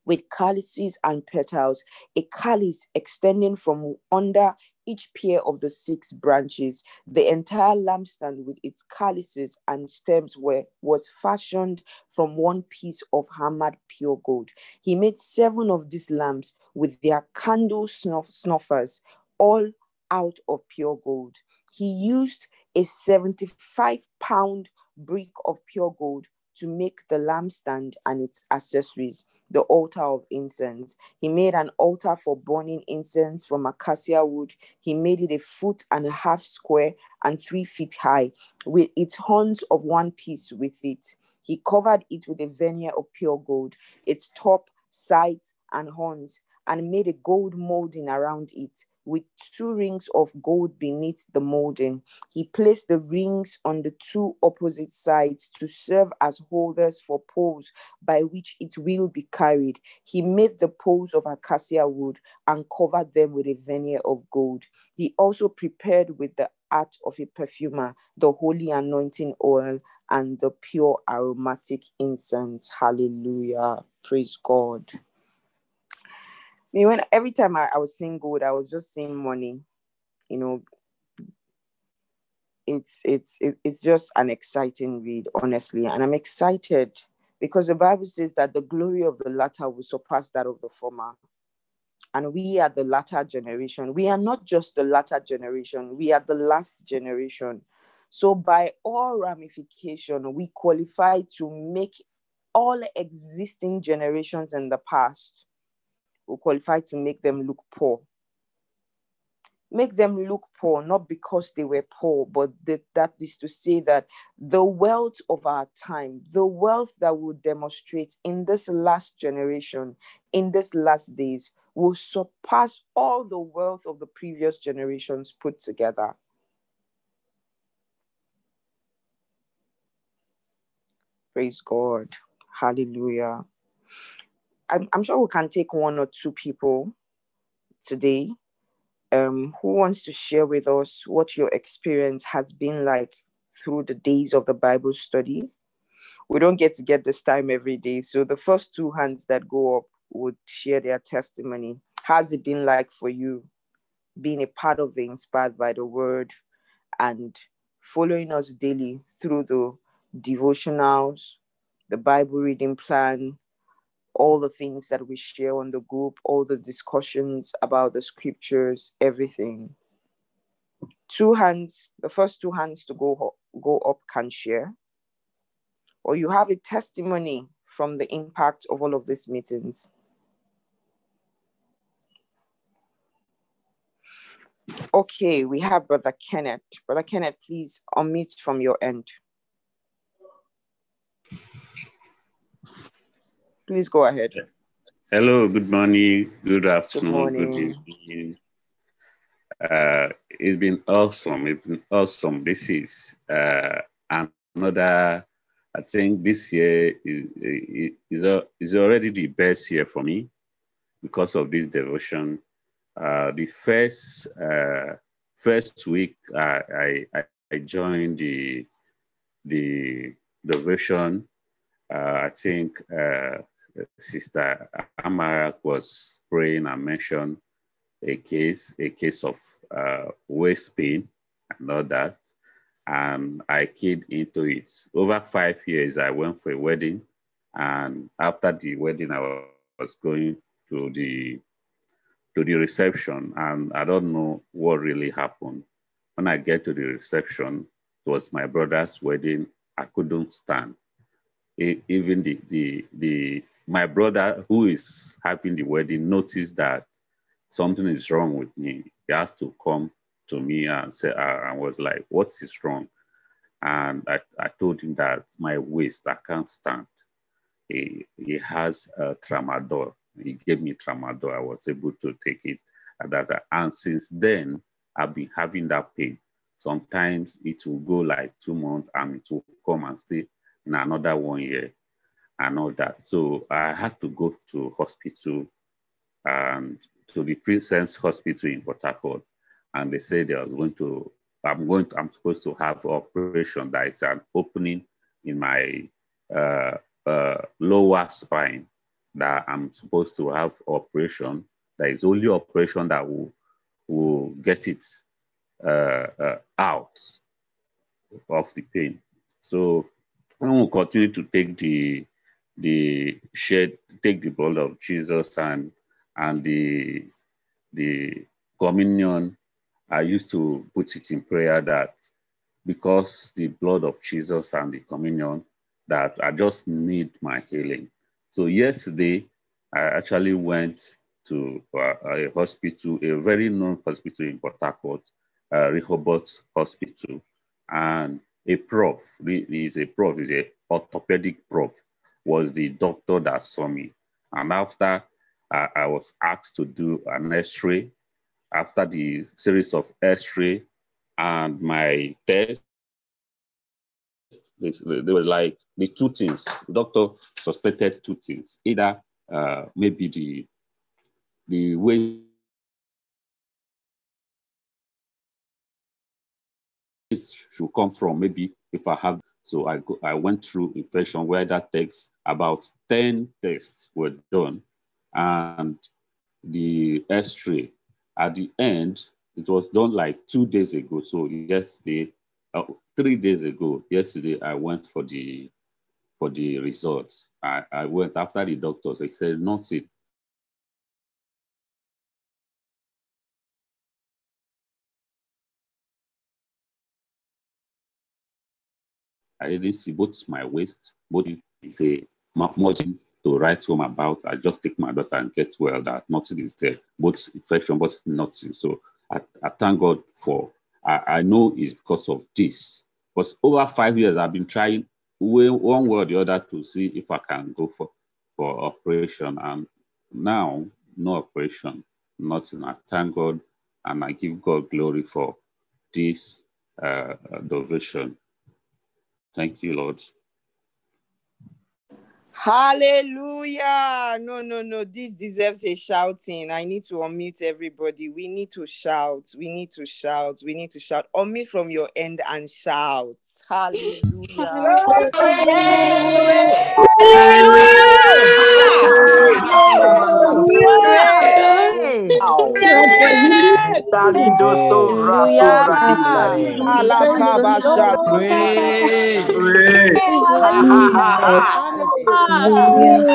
Speaker 6: with calices and petals, a calice extending from under each pair of the six branches. The entire lampstand with its calices and stems were was fashioned from one piece of hammered pure gold. He made seven of these lamps with their candle snuff, snuffers, all out of pure gold. He used a 75 pound brick of pure gold to make the lampstand and its accessories, the altar of incense. He made an altar for burning incense from acacia wood. He made it a foot and a half square and three feet high, with its horns of one piece with it. He covered it with a veneer of pure gold, its top, sides, and horns, and made a gold molding around it with two rings of gold beneath the molding. He placed the rings on the two opposite sides to serve as holders for poles by which it will be carried. He made the poles of acacia wood and covered them with a veneer of gold. He also prepared with the art of a perfumer the holy anointing oil and the pure aromatic incense. Hallelujah. Praise God me when every time I, I was seeing gold, I was just seeing money. You know, it's it's it's just an exciting read, honestly, and I'm excited because the Bible says that the glory of the latter will surpass that of the former. And we are the latter generation. We are not just the latter generation, we are the last generation. So, by all ramification, we qualify to make all existing generations in the past will qualify to make them look poor. Make them look poor, not because they were poor, but that, that is to say that the wealth of our time, the wealth that will demonstrate in this last generation, in this last days, will surpass all the wealth of the previous generations put together. Praise God. Hallelujah. I'm, I'm sure we can take one or two people today um, who wants to share with us what your experience has been like through the days of the Bible study. We don't get to get this time every day. So the first two hands that go up would share their testimony. How's it been like for you being a part of the Inspired by the Word and following us daily through the devotionals, the Bible reading plan, all the things that we share on the group, all the discussions about the scriptures, everything. Two hands, the first two hands to go, go up can share. Or you have a testimony from the impact of all of these meetings. Okay, we have Brother Kenneth. Brother Kenneth, please unmute from your end. Please go ahead.
Speaker 9: Hello, good morning, good afternoon, good, good evening. Uh, it's been awesome. It's been awesome. This is uh, another, I think this year is, is, is already the best year for me because of this devotion. Uh, the first uh, first week I, I, I joined the the devotion I think uh, Sister Amara was praying and mentioned a case, a case of uh, waist pain and all that. And I keyed into it. Over five years, I went for a wedding. And after the wedding, I was going to the to the reception, and I don't know what really happened. When I get to the reception, it was my brother's wedding. I couldn't stand even the, the, the, my brother who is having the wedding noticed that something is wrong with me. He has to come to me and say, uh, and was like, what is wrong? And I, I told him that my waist, I can't stand. He, he has a tramadol. He gave me tramadol. I was able to take it. And since then, I've been having that pain. Sometimes it will go like two months and it will come and stay in another one year and all that. So I had to go to hospital and to the Princess Hospital in Port Harcourt. And they said they was going to, I'm going to, I'm supposed to have operation that is an opening in my uh, uh, lower spine. that I'm supposed to have operation. That is only operation that will will get it uh, uh, out of the pain. So I will continue to take the the shed, take the blood of Jesus and and the the communion. I used to put it in prayer that because the blood of Jesus and the communion that I just need my healing. So yesterday I actually went to uh, a hospital, a very known hospital in Port Harcourt, uh, Rehoboth Hospital, and a prof, is a prof, is a orthopedic prof, was the doctor that saw me. And after uh, I was asked to do an X-ray, after the series of X-ray and my test, they, were like the two things. The doctor suspected two things: either uh, maybe the the way should come from maybe if I have so I go, I went through infection where that takes about 10 tests were done and the x-ray at the end it was done like two days ago. So yesterday uh, three days ago yesterday I went for the for the results. I, I went after the doctors. They said nothing I didn't see both my waist, both is a margin to write home about. I just take my daughter and get well. That nothing is there, both infection, but nothing. So I, I thank God for. I, I know it's because of this. Because over five years, I've been trying one way or the other to see if I can go for for operation, and now no operation, nothing. I thank God and I give God glory for this uh, devotion. Thank you, Lord.
Speaker 6: Hallelujah. No, no, no. This deserves a shouting. I need to unmute everybody. We need to shout. We need to shout. We need to shout. Unmute from your end and shout. Hallelujah.
Speaker 11: Hallelujah. Hallelujah.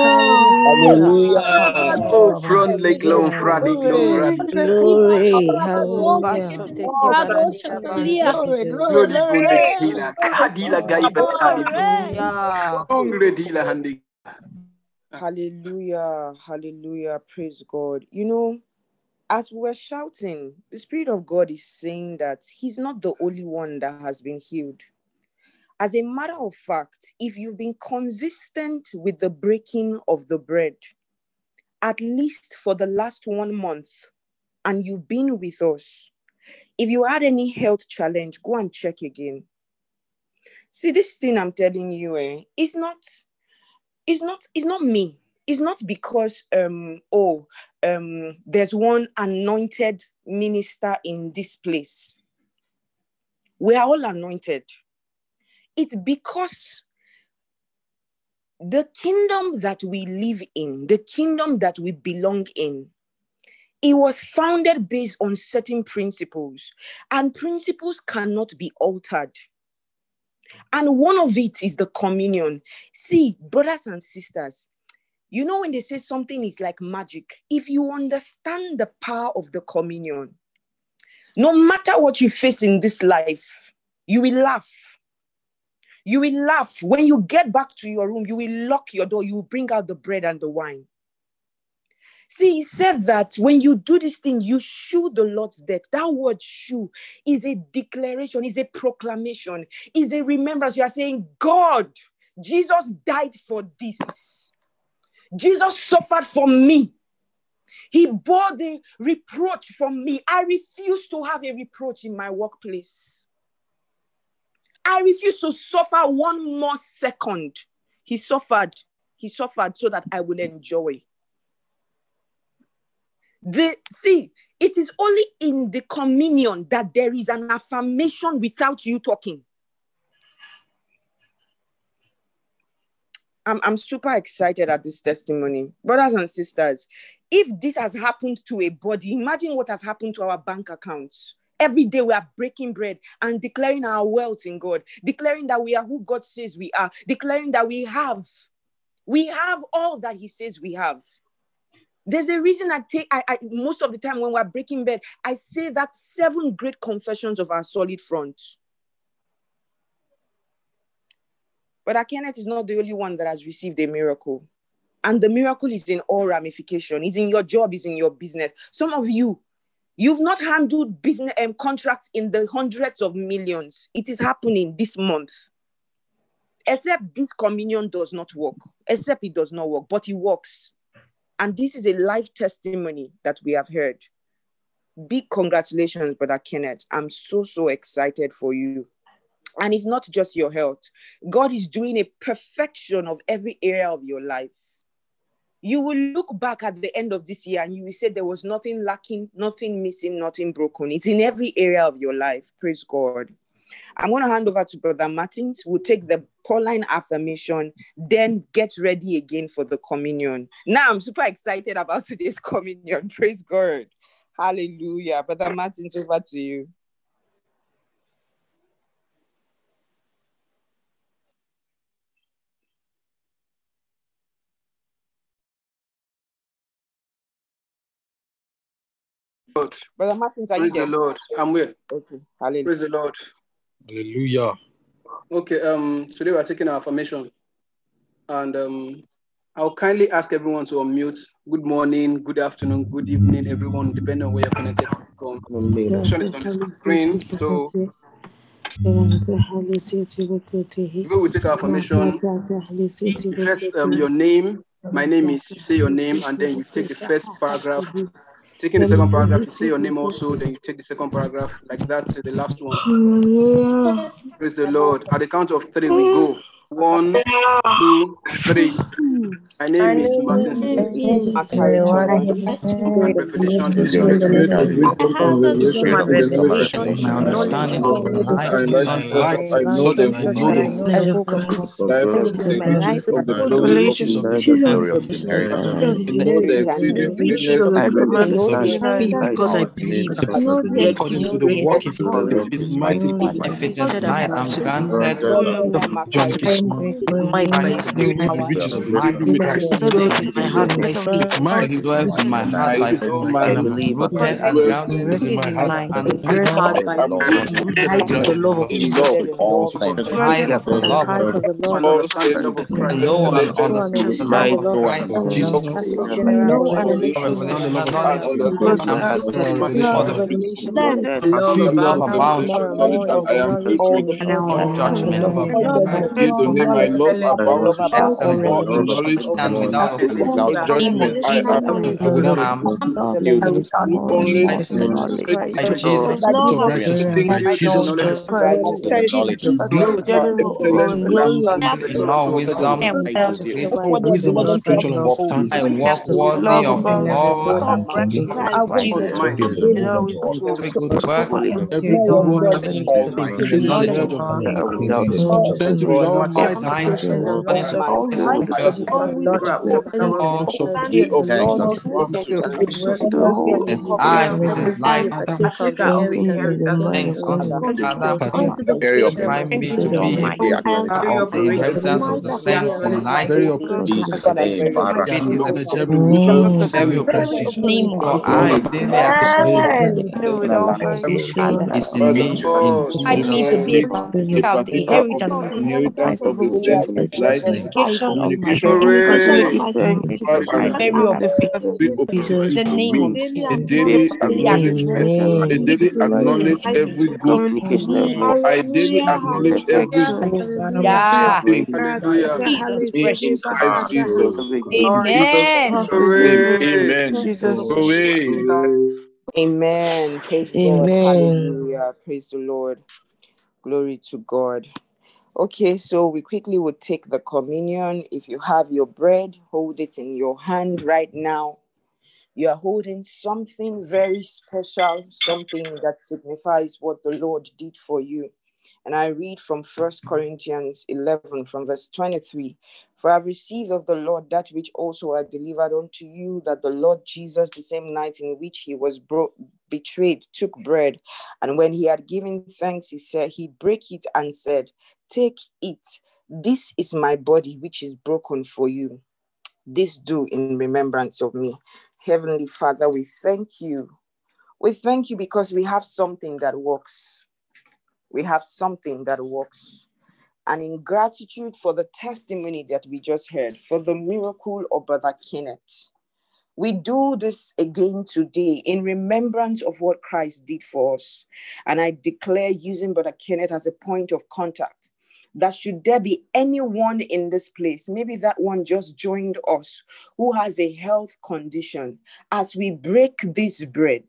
Speaker 8: Oh, front leg long, fradi glong,
Speaker 11: Glory. Hallelujah.
Speaker 8: Glory, glory, kila, kadila gaiba tali. Hungry dila handi.
Speaker 6: Hallelujah. Hallelujah. Praise God. You know, as we were shouting, the Spirit of God is saying that He's not the only one that has been healed. As a matter of fact, if you've been consistent with the breaking of the bread, at least for the last one month, and you've been with us, if you had any health challenge, go and check again. See, this thing I'm telling you, eh, it's not, it's not, it's not me. It's not because um, oh, um, there's one anointed minister in this place. We are all anointed. It's because the kingdom that we live in, the kingdom that we belong in, it was founded based on certain principles, and principles cannot be altered. And one of it is the communion. See, brothers and sisters, you know, when they say something is like magic, if you understand the power of the communion, no matter what you face in this life, you will laugh. You will laugh. When you get back to your room, you will lock your door, you will bring out the bread and the wine. See, he said that when you do this thing, you shew the Lord's death. That word shew is a declaration, is a proclamation, is a remembrance. You are saying, God, Jesus died for this. Jesus suffered for me. He bore the reproach from me. I refuse to have a reproach in my workplace. I refuse to suffer one more second. He suffered. He suffered so that I will enjoy. The see, it is only in the communion that there is an affirmation without you talking. I'm, I'm super excited at this testimony. Brothers and sisters, if this has happened to a body, imagine what has happened to our bank accounts. Every day we are breaking bread and declaring our wealth in God, declaring that we are who God says we are, declaring that we have, we have all that He says we have. There's a reason I take I, I most of the time when we're breaking bread, I say that seven great confessions of our solid front. But Kenneth is not the only one that has received a miracle. And the miracle is in all ramification. It's in your job, it's in your business. Some of you, you've not handled business um, contracts in the hundreds of millions. It is happening this month. Except this communion does not work. Except it does not work, but it works. And this is a life testimony that we have heard. Big congratulations, Brother Kenneth. I'm so, so excited for you. And it's not just your health. God is doing a perfection of every area of your life. You will look back at the end of this year and you will say there was nothing lacking, nothing missing, nothing broken. It's in every area of your life. Praise God. I'm going to hand over to Brother Martins. We'll take the Pauline affirmation, then get ready again for the communion. Now I'm super excited about today's communion. Praise God. Hallelujah. Brother Martins, over to you.
Speaker 8: Lord.
Speaker 6: Brother Martins, are
Speaker 8: Praise
Speaker 6: you
Speaker 8: the? Lord. I'm here.
Speaker 6: Okay. Hallelujah.
Speaker 8: Praise the Lord.
Speaker 10: Hallelujah.
Speaker 8: Okay, um, today we're taking our affirmation. And um, I'll kindly ask everyone to unmute. Good morning, good afternoon, good evening, everyone, depending on where you're connected from. The is on the screen. So before we take our affirmation, first um, your name. My name is, you say your name, and then you take the first paragraph Taking the second paragraph, you say your name also, then you take the second paragraph, like that to the last one. Praise the Lord. At the count of three, we go. One, two, three. My name is Martin Smith. Revelation is
Speaker 12: Spirit of
Speaker 13: wisdom and revelation
Speaker 12: Spirit of
Speaker 13: and
Speaker 12: wisdom and
Speaker 13: revelation.
Speaker 12: revelation, my understanding of life
Speaker 13: I
Speaker 12: is
Speaker 13: enlighten
Speaker 12: on
Speaker 13: myself that I know the full
Speaker 12: knowledge of
Speaker 13: life
Speaker 12: God.
Speaker 13: of the riches of the glory of
Speaker 7: Riches of the glory of His inheritance.
Speaker 13: know the exceeding greatness of
Speaker 2: I
Speaker 13: the
Speaker 2: from because I believe according to the working of His mighty power.
Speaker 12: Evidence I am granted
Speaker 2: John might by His Spirit
Speaker 10: Know the riches of glory of Christ.
Speaker 2: dwells in my heart by faith.
Speaker 10: Might
Speaker 12: It dwells in my heart by
Speaker 13: I
Speaker 12: faith,
Speaker 13: know
Speaker 12: and
Speaker 13: my
Speaker 12: I'm rooted and
Speaker 13: dwells
Speaker 12: grounded
Speaker 10: is in my
Speaker 12: in
Speaker 10: heart
Speaker 12: my
Speaker 10: by faith.
Speaker 12: understanding
Speaker 13: I'm
Speaker 12: of God.
Speaker 2: Rooted and
Speaker 10: Grounded
Speaker 2: the
Speaker 10: in
Speaker 2: love of
Speaker 10: love.
Speaker 13: in love
Speaker 7: With all saints.
Speaker 12: Height of the love of God.
Speaker 8: an
Speaker 13: Paul
Speaker 8: understanding
Speaker 13: says
Speaker 8: love of
Speaker 13: in
Speaker 8: Christ.
Speaker 12: No one
Speaker 13: Philippians
Speaker 12: understands the
Speaker 13: 2,
Speaker 12: love of
Speaker 10: No one
Speaker 12: Christ.
Speaker 10: of Jesus.
Speaker 13: revelation
Speaker 12: Revelational
Speaker 13: and
Speaker 12: knowledge
Speaker 13: understanding
Speaker 12: and
Speaker 10: General
Speaker 12: for
Speaker 10: revelation.
Speaker 12: the
Speaker 6: The love
Speaker 12: pursuit
Speaker 6: abounds
Speaker 12: love
Speaker 13: above
Speaker 6: much
Speaker 12: abound
Speaker 13: knowledge,
Speaker 6: more and
Speaker 13: knowledge
Speaker 6: more
Speaker 13: that
Speaker 6: in
Speaker 13: I am
Speaker 6: all
Speaker 13: rich with
Speaker 6: the full judgment
Speaker 12: judgment
Speaker 6: of
Speaker 12: of
Speaker 6: God.
Speaker 13: Until the name my love
Speaker 6: Excellent
Speaker 13: abounds
Speaker 6: love abounds
Speaker 12: excellent
Speaker 13: more in
Speaker 6: knowledge
Speaker 13: knowledge
Speaker 6: of
Speaker 12: and without
Speaker 13: without
Speaker 12: the name of
Speaker 13: judgment. I
Speaker 12: Jesus,
Speaker 13: am
Speaker 10: And without
Speaker 12: I'm
Speaker 10: offense.
Speaker 6: Excellent
Speaker 7: Filled
Speaker 6: knowledge
Speaker 7: with
Speaker 13: who
Speaker 6: of
Speaker 13: only
Speaker 12: by,
Speaker 6: wisdom.
Speaker 13: make
Speaker 12: by
Speaker 13: me
Speaker 12: Jesus.
Speaker 10: Fruit of
Speaker 7: free and
Speaker 10: righteousness by
Speaker 8: Increase in
Speaker 10: Christ.
Speaker 8: of
Speaker 7: the knowledge of
Speaker 13: glory
Speaker 7: Christ.
Speaker 13: and wisdom.
Speaker 12: Wisdom,
Speaker 7: I use it
Speaker 10: Wisdom and spiritual
Speaker 7: walk
Speaker 12: I walk worthy of the Lord
Speaker 6: Jesus
Speaker 12: Jesus Christ.
Speaker 6: Christ.
Speaker 10: Walk in
Speaker 12: Every good work
Speaker 10: every good work
Speaker 7: all might.
Speaker 10: in the knowledge of strength with all might
Speaker 12: time
Speaker 6: Patience and long suffering,
Speaker 12: righteous all
Speaker 13: Be of
Speaker 7: Thanks
Speaker 13: good
Speaker 12: as I light
Speaker 6: partake of the inheritance of the saints
Speaker 12: thanks
Speaker 6: in
Speaker 12: unto
Speaker 6: order.
Speaker 12: the Father
Speaker 10: partake
Speaker 12: for
Speaker 7: very
Speaker 12: supplying me to be a
Speaker 7: very
Speaker 12: partaker of the inheritance of the saints in light.
Speaker 10: very oppressed.
Speaker 7: Jesus' name.
Speaker 12: Faith is a
Speaker 10: Let every wisdom
Speaker 12: very
Speaker 10: in Christ
Speaker 12: oppressive.
Speaker 10: Jesus.
Speaker 12: For I daily acquire
Speaker 10: Amen.
Speaker 12: is in
Speaker 13: Father
Speaker 12: me in
Speaker 13: God,
Speaker 12: Jesus' name.
Speaker 13: make me a partaker of the inheritance of the saints in light, communication with Christ
Speaker 8: Hooray!
Speaker 13: Father, be opportunity to me, a daily acknowledge, a daily acknowledge every good for I daily acknowledge every
Speaker 14: Yeah.
Speaker 13: thing
Speaker 8: Hallelujah.
Speaker 14: Jesus
Speaker 13: in
Speaker 14: precious.
Speaker 13: Christ Jesus. In Jesus'
Speaker 14: Amen.
Speaker 13: name,
Speaker 8: Hooray!
Speaker 13: amen. Hooray.
Speaker 6: Amen. Praise God. Hallelujah. Praise the Lord. Glory to God. Okay, so we quickly would take the communion. If you have your bread, hold it in your hand right now. You are holding something very special, something that signifies what the Lord did for you. And I read from First Corinthians 11, from verse 23 For I received of the Lord that which also I delivered unto you, that the Lord Jesus, the same night in which he was bro- betrayed, took bread. And when he had given thanks, he said, He brake it and said, Take it. This is my body, which is broken for you. This do in remembrance of me. Heavenly Father, we thank you. We thank you because we have something that works we have something that works. And in gratitude for the testimony that we just heard, for the miracle of Brother Kenneth, we do this again today in remembrance of what Christ did for us. And I declare using Brother Kenneth as a point of contact that should there be anyone in this place, maybe that one just joined us who has a health condition, as we break this bread,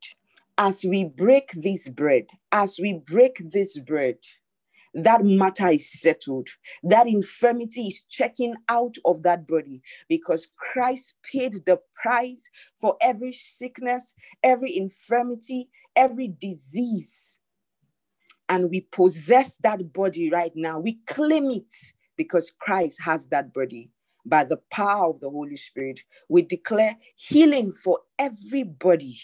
Speaker 6: as we break this bread, as we break this bread, that matter is settled. That infirmity is checking out of that body because Christ paid the price for every sickness, every infirmity, every disease. And we possess that body right now. We claim it because Christ has that body. By the power of the Holy Spirit, we declare healing for everybody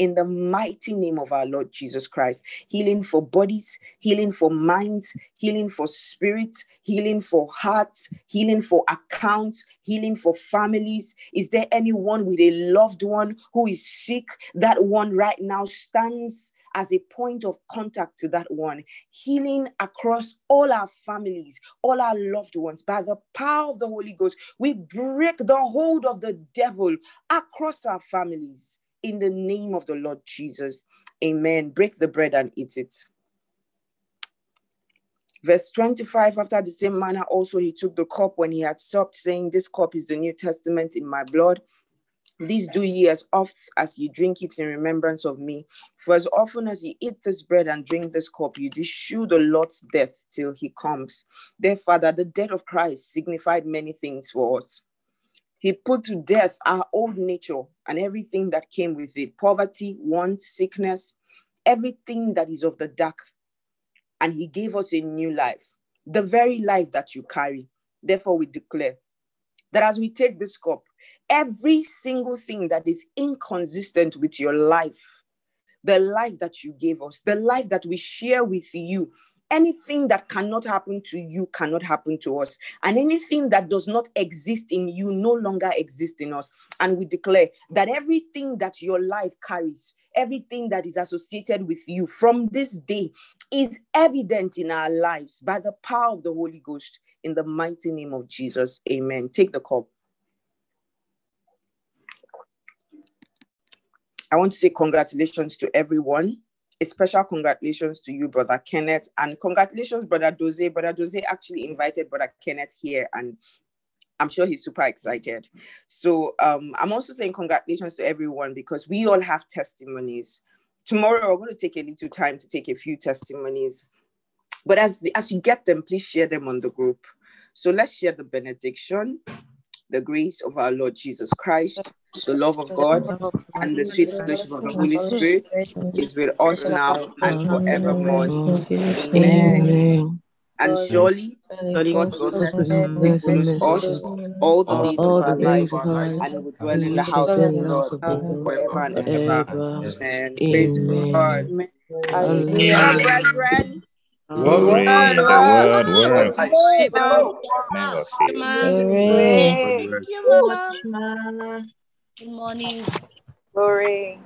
Speaker 6: in the mighty name of our Lord Jesus Christ. Healing for bodies, healing for minds, healing for spirits, healing for hearts, healing for accounts, healing for families. Is there anyone with a loved one who is sick? That one right now stands as a point of contact to that one, healing across all our families, all our loved ones. By the power of the Holy Ghost, we break the hold of the devil across our families in the name of the Lord Jesus. Amen. Break the bread and eat it. Verse 25, after the same manner, also he took the cup when he had supped, saying, This cup is the New Testament in my blood. This do ye as oft as ye drink it in remembrance of me. For as often as ye eat this bread and drink this cup, you do shew the Lord's death till he comes. Therefore, that the death of Christ signified many things for us. He put to death our old nature and everything that came with it poverty, want, sickness, everything that is of the dark. And he gave us a new life, the very life that you carry. Therefore, we declare that as we take this cup, every single thing that is inconsistent with your life, the life that you gave us, the life that we share with you, anything that cannot happen to you cannot happen to us. And anything that does not exist in you no longer exists in us. And we declare that everything that your life carries, everything that is associated with you from this day is evident in our lives by the power of the Holy Ghost. In the mighty name of Jesus. Amen. Take the cup. I want to say congratulations to everyone a special congratulations to you, Brother Kenneth, and congratulations, Brother Doze. Brother Doze actually invited Brother Kenneth here, and I'm sure he's super excited. So um, I'm also saying congratulations to everyone because we all have testimonies. Tomorrow, we're going to take a little time to take a few testimonies. But as, the, as you get them, please share them on the group. So let's share the benediction the grace of our Lord Jesus Christ, the love of God, and the sweet fellowship of the Holy Spirit is with us now and forevermore. Amen. And surely God's goodness will follow us all the days of our lives, and we dwell in the house of the Lord forever and ever. And praise God. Hallelujah, brethren.
Speaker 9: Glory, the word works. Never fail.
Speaker 2: Thank you, Mama. Good morning.
Speaker 6: Glory.